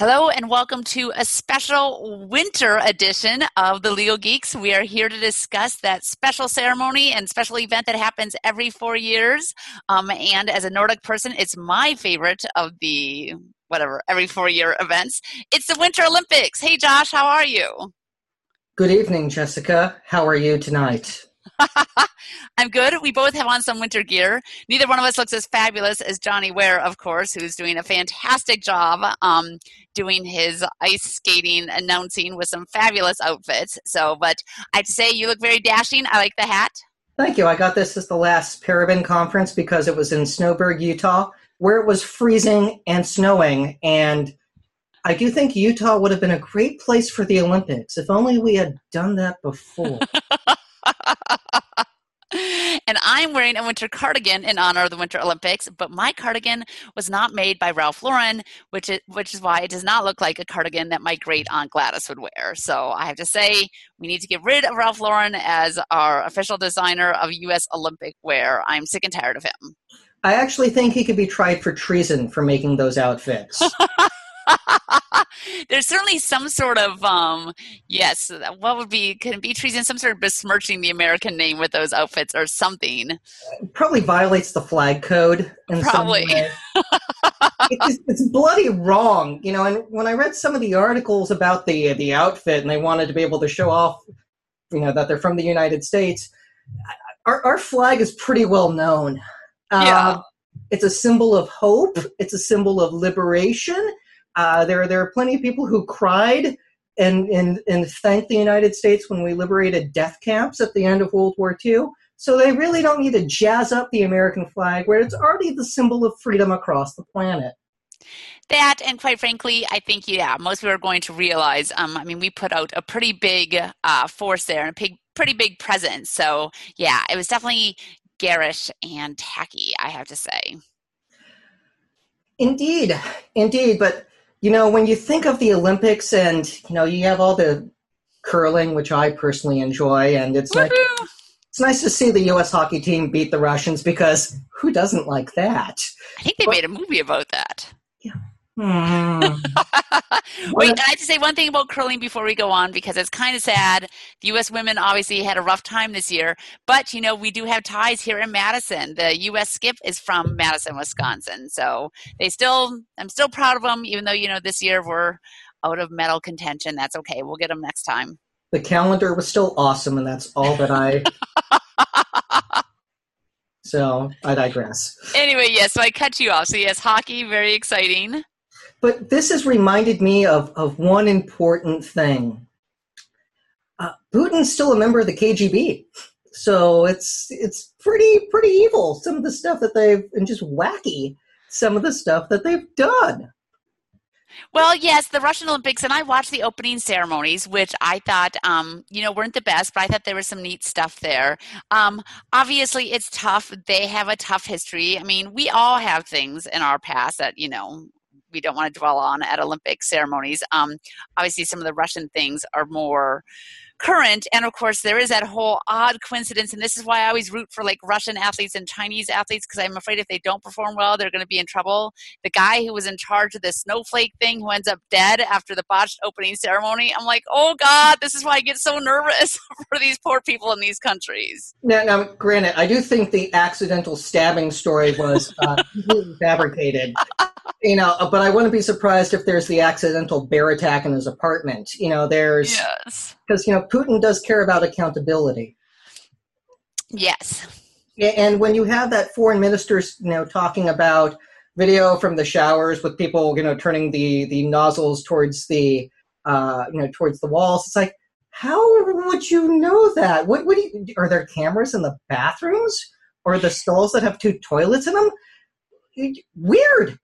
Hello and welcome to a special winter edition of the Legal Geeks. We are here to discuss that special ceremony and special event that happens every four years. Um, and as a Nordic person, it's my favorite of the whatever every four year events. It's the Winter Olympics. Hey, Josh, how are you? Good evening, Jessica. How are you tonight? I'm good. We both have on some winter gear. Neither one of us looks as fabulous as Johnny Weir, of course, who's doing a fantastic job um, doing his ice skating announcing with some fabulous outfits. So, but I'd say, you look very dashing. I like the hat. Thank you. I got this as the last Paraben conference because it was in Snowbird, Utah, where it was freezing and snowing. And I do think Utah would have been a great place for the Olympics if only we had done that before. and I'm wearing a winter cardigan in honor of the Winter Olympics, but my cardigan was not made by Ralph Lauren, which is, which is why it does not look like a cardigan that my great aunt Gladys would wear. So I have to say, we need to get rid of Ralph Lauren as our official designer of U.S. Olympic wear. I'm sick and tired of him. I actually think he could be tried for treason for making those outfits. There's certainly some sort of um, yes. What would be can it be treason? Some sort of besmirching the American name with those outfits or something. Probably violates the flag code. in Probably. it's, it's bloody wrong, you know. And when I read some of the articles about the the outfit, and they wanted to be able to show off, you know, that they're from the United States. Our, our flag is pretty well known. Yeah. Uh, it's a symbol of hope. It's a symbol of liberation. Uh, there, there are plenty of people who cried and, and, and thanked the United States when we liberated death camps at the end of World War II. So they really don't need to jazz up the American flag where it's already the symbol of freedom across the planet. That, and quite frankly, I think, yeah, most people are going to realize, um, I mean, we put out a pretty big uh, force there and a big, pretty big presence. So, yeah, it was definitely garish and tacky, I have to say. Indeed, indeed. But you know, when you think of the Olympics and, you know, you have all the curling, which I personally enjoy, and it's like, it's nice to see the U.S. hockey team beat the Russians because who doesn't like that? I think they but, made a movie about that. Yeah. Hmm. Wait, I have to say one thing about curling before we go on because it's kind of sad. The U.S. women obviously had a rough time this year, but you know we do have ties here in Madison. The U.S. skip is from Madison, Wisconsin, so they still. I'm still proud of them, even though you know this year we're out of medal contention. That's okay. We'll get them next time. The calendar was still awesome, and that's all that I. so I digress. Anyway, yes. So I cut you off. So yes, hockey, very exciting. But this has reminded me of, of one important thing. Uh, Putin's still a member of the KGB, so it's it's pretty pretty evil. Some of the stuff that they've and just wacky. Some of the stuff that they've done. Well, yes, the Russian Olympics, and I watched the opening ceremonies, which I thought, um, you know, weren't the best, but I thought there was some neat stuff there. Um, obviously, it's tough. They have a tough history. I mean, we all have things in our past that, you know, we don't want to dwell on at Olympic ceremonies. Um, obviously, some of the Russian things are more current and of course there is that whole odd coincidence and this is why i always root for like russian athletes and chinese athletes because i'm afraid if they don't perform well they're going to be in trouble. The guy who was in charge of the snowflake thing who ends up dead after the botched opening ceremony i'm like oh god this is why i get so nervous for these poor people in these countries. Now, now granted i do think the accidental stabbing story was uh, fabricated you know but i wouldn't be surprised if there's the accidental bear attack in his apartment. You know there's yes because you know Putin does care about accountability. Yes. And when you have that foreign ministers, you know, talking about video from the showers with people, you know, turning the the nozzles towards the, uh, you know, towards the walls, it's like, how would you know that? What, what do you, are there cameras in the bathrooms or the stalls that have two toilets in them? Weird.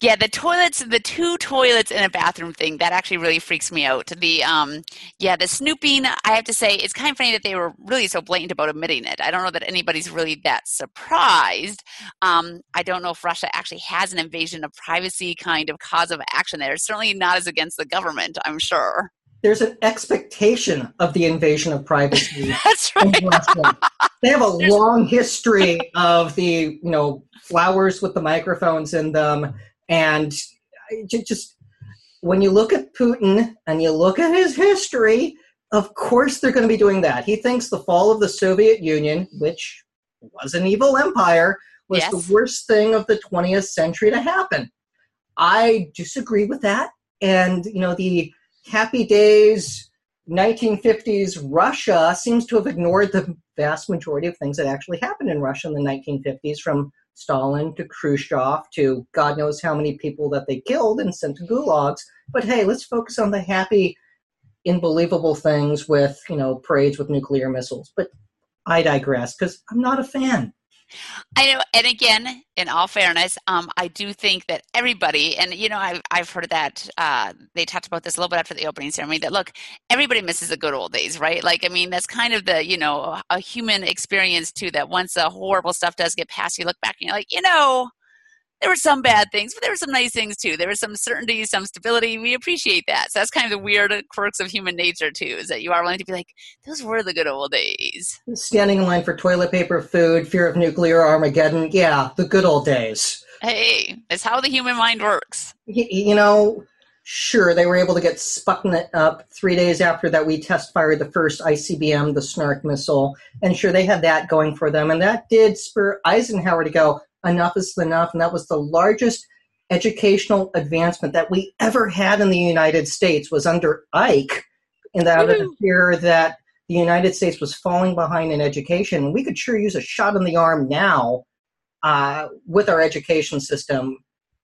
Yeah, the toilets, the two toilets in a bathroom thing, that actually really freaks me out. The um, yeah, the snooping. I have to say, it's kind of funny that they were really so blatant about admitting it. I don't know that anybody's really that surprised. Um, I don't know if Russia actually has an invasion of privacy kind of cause of action there. It's certainly not as against the government. I'm sure there's an expectation of the invasion of privacy. That's right. they have a long history of the, you know, flowers with the microphones in them, and just when you look at Putin and you look at his history, of course they're going to be doing that. He thinks the fall of the Soviet Union, which was an evil empire, was yes. the worst thing of the 20th century to happen. I disagree with that. And, you know, the happy days 1950s Russia seems to have ignored the vast majority of things that actually happened in Russia in the 1950s, from Stalin to Khrushchev to God knows how many people that they killed and sent to gulags. But hey, let's focus on the happy, unbelievable things with, you know, parades with nuclear missiles. But I digress because I'm not a fan. I know, and again, in all fairness, um, I do think that everybody, and you know, I've I've heard that uh, they talked about this a little bit after the opening ceremony. That look, everybody misses the good old days, right? Like, I mean, that's kind of the you know a human experience too. That once the horrible stuff does get past, you look back and you're like, you know, there were some bad things, but there were some nice things too. There was some certainty, some stability. We appreciate that. So that's kind of the weird quirks of human nature too, is that you are willing to be like, those were the good old days. Standing in line for toilet paper, food, fear of nuclear Armageddon. Yeah, the good old days. Hey, it's how the human mind works. You know, sure, they were able to get Sputnik up three days after that we test fired the first ICBM, the Snark missile. And sure, they had that going for them. And that did spur Eisenhower to go, enough is enough. And that was the largest educational advancement that we ever had in the United States was under Ike in that Woo. fear that the United States was falling behind in education. We could sure use a shot in the arm now uh, with our education system.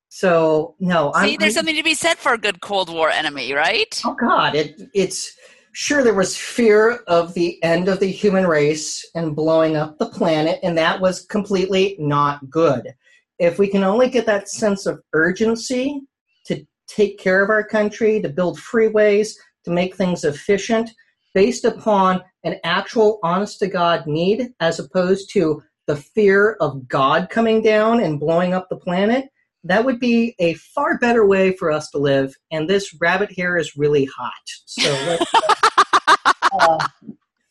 So no, see, I'm, there's I'm, something to be said for a good Cold War enemy, right? Oh God, it, it's sure there was fear of the end of the human race and blowing up the planet, and that was completely not good. If we can only get that sense of urgency to take care of our country, to build freeways, to make things efficient, based upon an actual honest to God need, as opposed to the fear of God coming down and blowing up the planet, that would be a far better way for us to live. And this rabbit hair is really hot. So uh,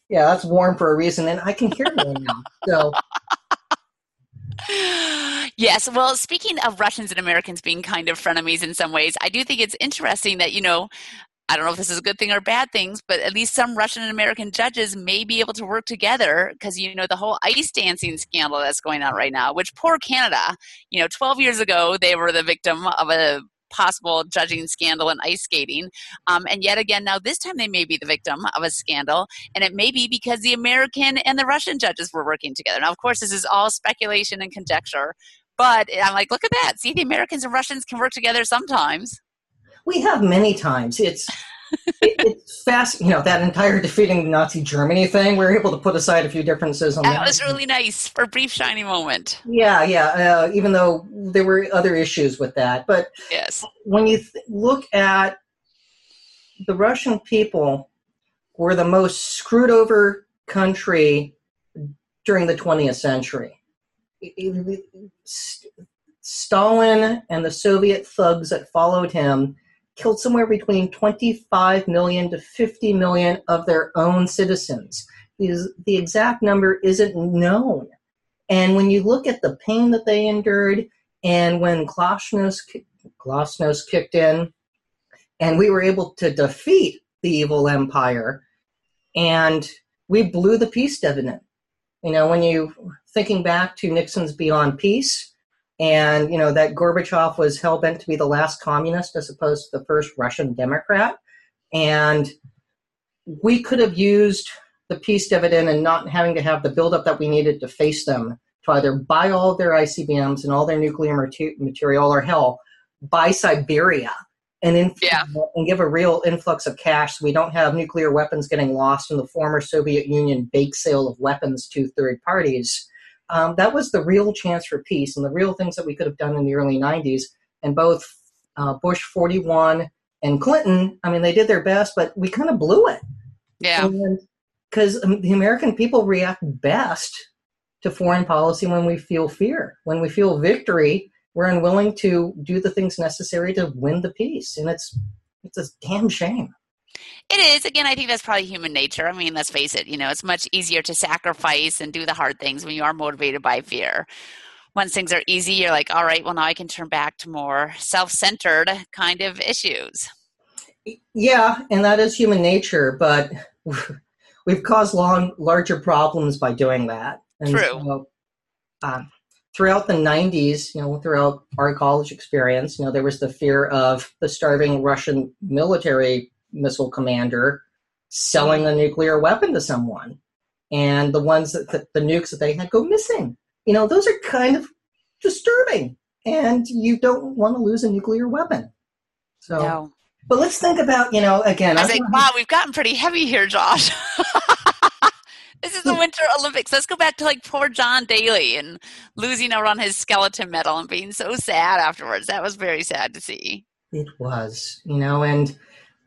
yeah, that's warm for a reason, and I can hear you now. So. Yes. Well, speaking of Russians and Americans being kind of frenemies in some ways, I do think it's interesting that, you know, I don't know if this is a good thing or bad things, but at least some Russian and American judges may be able to work together because you know the whole ice dancing scandal that's going on right now. Which poor Canada, you know, 12 years ago they were the victim of a possible judging scandal in ice skating. Um, and yet again, now this time they may be the victim of a scandal, and it may be because the American and the Russian judges were working together. Now, of course, this is all speculation and conjecture, but I'm like, look at that. See, the Americans and Russians can work together sometimes. We have many times. It's it, it's fast. You know that entire defeating Nazi Germany thing. We are able to put aside a few differences. On that, that was really nice for a brief shiny moment. Yeah, yeah. Uh, even though there were other issues with that, but yes, when you th- look at the Russian people, were the most screwed over country during the 20th century. Stalin and the Soviet thugs that followed him killed somewhere between 25 million to 50 million of their own citizens. The exact number isn't known. And when you look at the pain that they endured, and when Glasnost, Glasnost kicked in, and we were able to defeat the evil empire, and we blew the peace dividend. You know, when you thinking back to Nixon's Beyond Peace, and you know that Gorbachev was hell bent to be the last communist as opposed to the first Russian Democrat, and we could have used the peace dividend and not having to have the buildup that we needed to face them to either buy all of their ICBMs and all their nuclear material or hell buy Siberia and inf- yeah. and give a real influx of cash. So we don't have nuclear weapons getting lost in the former Soviet Union bake sale of weapons to third parties um, that was the real chance for peace and the real things that we could have done in the early 90s. And both uh, Bush 41 and Clinton, I mean, they did their best, but we kind of blew it. Yeah. Because um, the American people react best to foreign policy when we feel fear. When we feel victory, we're unwilling to do the things necessary to win the peace. And it's it's a damn shame. It is. Again, I think that's probably human nature. I mean, let's face it, you know, it's much easier to sacrifice and do the hard things when you are motivated by fear. once things are easy, you're like, all right, well, now I can turn back to more self centered kind of issues. Yeah, and that is human nature, but we've caused long, larger problems by doing that. And True. So, uh, throughout the 90s, you know, throughout our college experience, you know, there was the fear of the starving Russian military missile commander selling a nuclear weapon to someone. And the ones that the, the nukes that they had go missing. You know, those are kind of disturbing. And you don't want to lose a nuclear weapon. So, No. but let's think about, you know, again, I was I'm like, wow, we've gotten pretty heavy here, Josh. this is the hmm. Winter Olympics. Let's go back to like poor John Daly and losing out on his skeleton medal and being so sad afterwards. That was very sad to see. It was, you know, and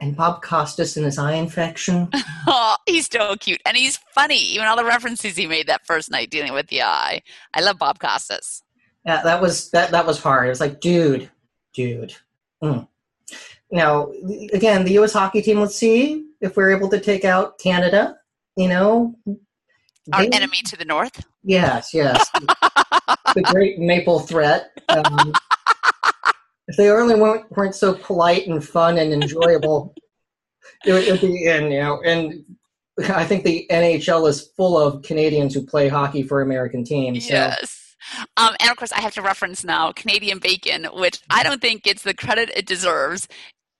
and Bob Costas and his eye infection. Oh, he's so cute and he's funny. Even all the references he made that first night dealing with the eye. I love Bob Costas. Yeah, that was that that was hard. It was like, dude, dude. Mm. Now, again, the U.S. hockey team. Let's see if we're able to take out Canada. You know, Our They- enemy to the north. Yes, yes, the great maple threat. Um, if they only weren't weren't so polite and fun and enjoyable, it would, it would be. You know, and I think the NHL is full of Canadians who play hockey for American teams. So. Yes. Um, and of course, I have to reference now Canadian Bacon, which I don't think gets the credit it deserves.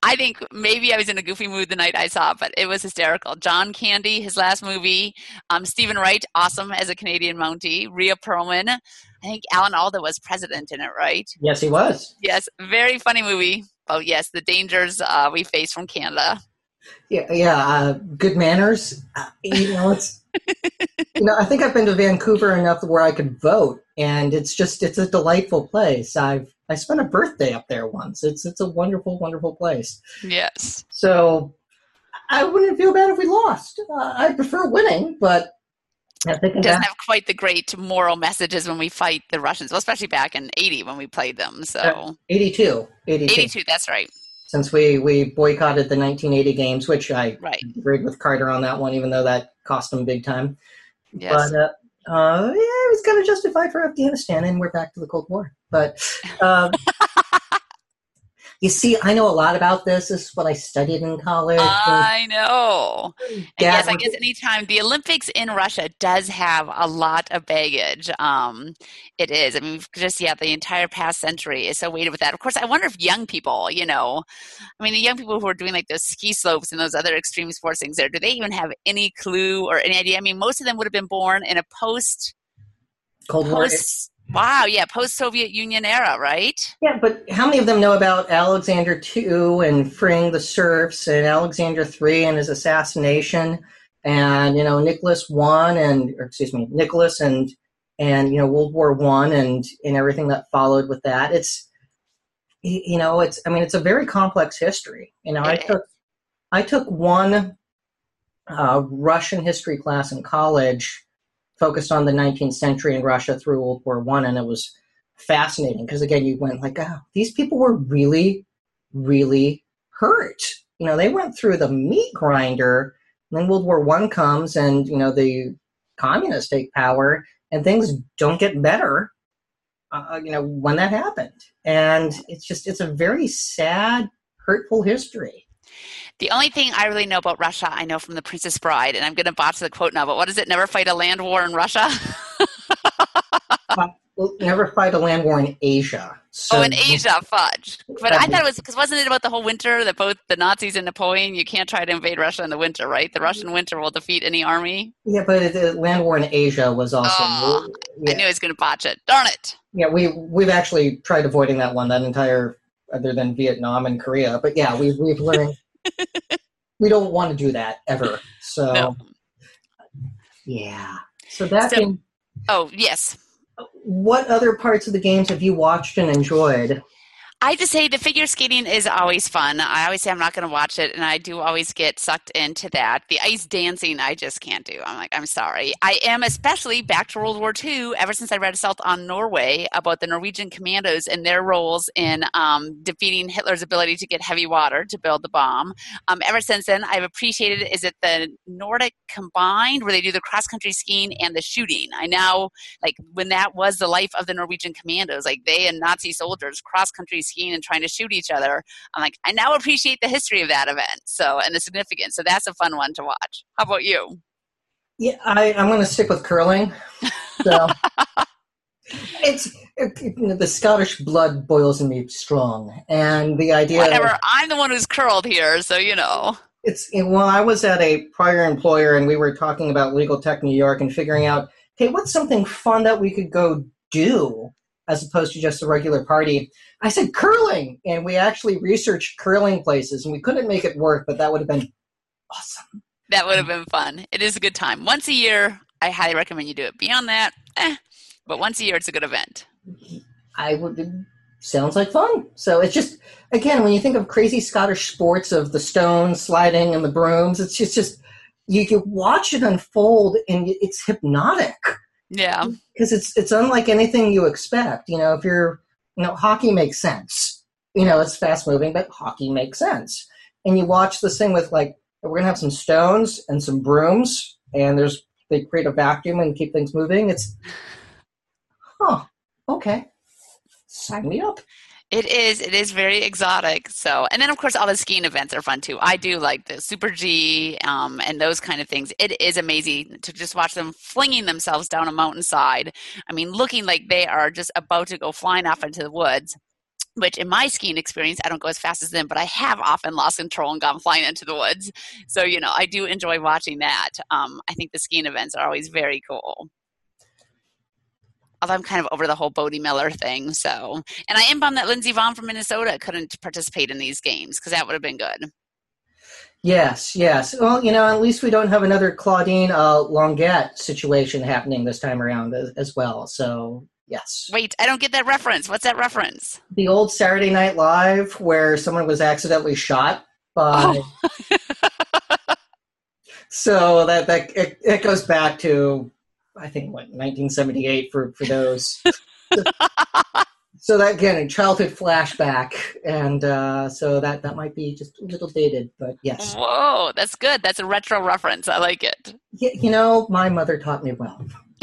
I think maybe I was in a goofy mood the night I saw it, but it was hysterical. John Candy, his last movie. Um, Steven Wright, awesome as a Canadian Mountie. Rhea Perlman. I think Alan Alda was president in it, right? Yes, he was. Yes, very funny movie. Oh, yes, the dangers uh, we face from Canada. Yeah, yeah. Uh, good manners. Uh, you know, it's. you know, I think I've been to Vancouver enough where I could vote, and it's just it's a delightful place. I've I spent a birthday up there once. It's it's a wonderful, wonderful place. Yes. So I wouldn't feel bad if we lost. Uh, I prefer winning, but I think It doesn't have quite the great moral messages when we fight the Russians, well, especially back in 80 when we played them. So, 82, 82. 82, that's right. Since we we boycotted the 1980 games, which I Right. agreed with Carter on that one, even though that cost him big time. Yes. But uh, uh, yeah, it was kind of justified for Afghanistan, and we're back to the Cold War. But um, you see, I know a lot about this. This is what I studied in college. I know. And yes, I guess anytime the Olympics in Russia does have a lot of baggage. Um, it is. I mean, just yeah, the entire past century is so weighted with that. Of course, I wonder if young people, you know, I mean, the young people who are doing like those ski slopes and those other extreme sports things there, do they even have any clue or any idea? I mean, most of them would have been born in a post Cold War. post. Wow, yeah, post Soviet Union era, right? Yeah, but how many of them know about Alexander II and freeing the serfs, and Alexander III and his assassination, and you know Nicholas One and or excuse me Nicholas and and you know World War One and and everything that followed with that. It's you know it's I mean it's a very complex history. You know I took I took one uh, Russian history class in college focused on the 19th century in Russia through World War One, and it was fascinating because again, you went like, oh, these people were really, really hurt. You know, they went through the meat grinder. And then World War One comes, and you know the communists take power, and things don't get better. Uh, you know when that happened, and it's just it's a very sad, hurtful history. The only thing I really know about Russia, I know from The Princess Bride, and I'm going to botch the quote now, but what is it? Never fight a land war in Russia? Never fight a land war in Asia. So, oh, in Asia, fudge. But I thought it was because wasn't it about the whole winter that both the Nazis and Napoleon? You can't try to invade Russia in the winter, right? The Russian winter will defeat any army. Yeah, but the land war in Asia was also. Oh, yeah, I knew I was going to botch it. Darn it! yeah, we we've actually tried avoiding that one. That entire, other than Vietnam and Korea, but yeah, we've we've learned we don't want to do that ever. So No. yeah. So that So- being, Oh yes. what other parts of the games have you watched and enjoyed? I just say the figure skating is always fun. I always say I'm not going to watch it, and I do always get sucked into that. The ice dancing, I just can't do. I'm like, I'm sorry. I am especially back to World War II. Ever since I read Assault on Norway about the Norwegian commandos and their roles in um, defeating Hitler's ability to get heavy water to build the bomb. Um, ever since then, I've appreciated. Is it the Nordic combined where they do the cross country skiing and the shooting? I now like when that was the life of the Norwegian commandos, like they and Nazi soldiers cross country skiing and trying to shoot each other. I'm like, I now appreciate the history of that event. So and the significance. So that's a fun one to watch. How about you? Yeah, I, I'm going to stick with curling. So it's it, the Scottish blood boils in me strong, and the idea. Whatever. Of, I'm the one who's curled here, so you know. It's well, I was at a prior employer, and we were talking about legal tech New York and figuring out, hey, what's something fun that we could go do as opposed to just a regular party. I said curling, and we actually researched curling places, and we couldn't make it work, but that would have been awesome. That would have been fun. It is a good time. Once a year, I highly recommend you do it. Beyond that, eh, but once a year, it's a good event. I would. Sounds like fun. So it's just again when you think of crazy Scottish sports of the stones sliding and the brooms, it's just just you can watch it unfold and it's hypnotic. Yeah, because it's it's unlike anything you expect. You know, if you're you know hockey makes sense. You know, it's fast moving, but hockey makes sense. And you watch this thing with like we're gonna have some stones and some brooms, and there's they create a vacuum and keep things moving. It's huh, okay, sign me up. It is. It is very exotic. So, and then of course all the skiing events are fun too. I do like the Super G um, and those kind of things. It is amazing to just watch them flinging themselves down a mountainside. I mean, looking like they are just about to go flying off into the woods. Which in my skiing experience, I don't go as fast as them, but I have often lost control and gone flying into the woods. So you know, I do enjoy watching that. Um, I think the skiing events are always very cool although I'm kind of over the whole Bode Miller thing. So, and I am bummed that Lindsey Vonn from Minnesota couldn't participate in these games because that would have been good. Yes, yes. Well, you know, at least we don't have another Claudine uh, Longet situation happening this time around as, as, well. So, yes. Wait, I don't get that reference. What's that reference? The old Saturday Night Live where someone was accidentally shot by. Oh. so that that it, it goes back to I think what 1978 for for those. so that again, a childhood flashback, and uh, so that that might be just a little dated, but yes. Whoa, that's good. That's a retro reference. I like it. Yeah, you know, my mother taught me well.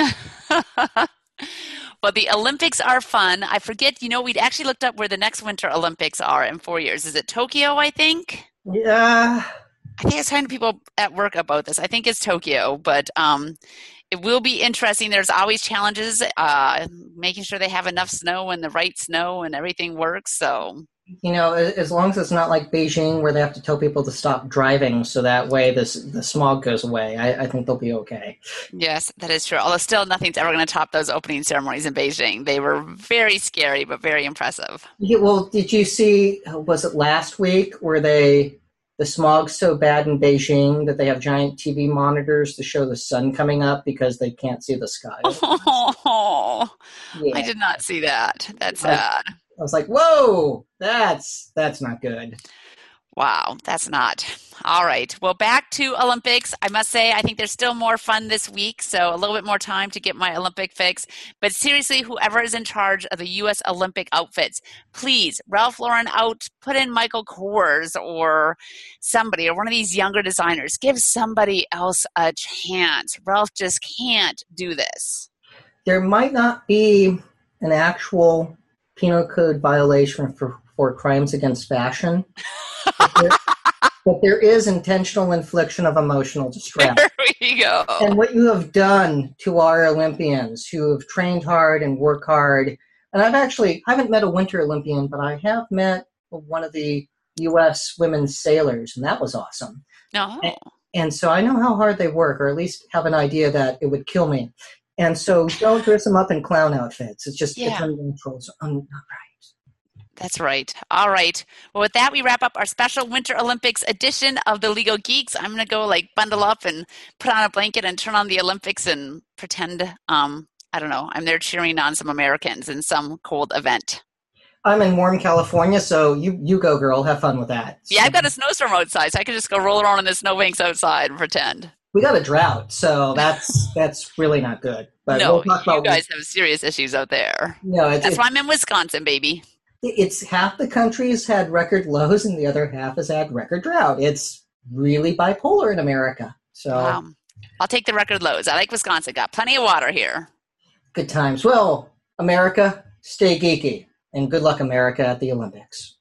well, the Olympics are fun. I forget. You know, we'd actually looked up where the next Winter Olympics are in four years. Is it Tokyo? I think. Yeah. I think I was talking to people at work about this. I think it's Tokyo, but um, it will be interesting. There's always challenges, uh, making sure they have enough snow and the right snow and everything works. So, you know, as long as it's not like Beijing where they have to tell people to stop driving so that way this the smog goes away, I, I think they'll be okay. Yes, that is true. Although still nothing's ever going to top those opening ceremonies in Beijing. They were very scary but very impressive. Yeah, well, did you see? Was it last week where they the smog's so bad in Beijing that they have giant TV monitors to show the sun coming up because they can't see the sky. Oh, yeah. I did not see that. That's sad. I was like, "Whoa, that's that's not good." Wow, that's not. All right. Well, back to Olympics. I must say, I think there's still more fun this week, so a little bit more time to get my Olympic fix. But seriously, whoever is in charge of the U.S. Olympic outfits, please, Ralph Lauren out, put in Michael Kors or somebody or one of these younger designers. Give somebody else a chance. Ralph just can't do this. There might not be an actual penal code violation for, for crimes against fashion. but there is intentional infliction of emotional distress. There we go. And what you have done to our Olympians who have trained hard and work hard, and I've actually I haven't met a Winter Olympian, but I have met one of the U.S. women's sailors, and that was awesome. Oh. And, and so I know how hard they work, or at least have an idea that it would kill me. And so don't dress them up in clown outfits. It's just yeah. it's unnatural. It's un- not right. That's right. All right. Well, with that, we wrap up our special Winter Olympics edition of the Legal Geeks. I'm going to go like bundle up and put on a blanket and turn on the Olympics and pretend, um, I don't know, I'm there cheering on some Americans in some cold event. I'm in warm California, so you you go, girl. Have fun with that. Yeah, I've got a snowstorm outside, so I can just go roll around in the snowbanks outside and pretend. We got a drought, so that's that's really not good. But no, we'll talk you about guys have serious issues out there. no. It's, That's it's, why I'm in Wisconsin, baby. It's half the country's had record lows, and the other half has had record drought. It's really bipolar in America. So Um, I'll take the record lows. I like Wisconsin. Got plenty of water here. good times. Well, America, stay geeky, and good luck, America, at the Olympics.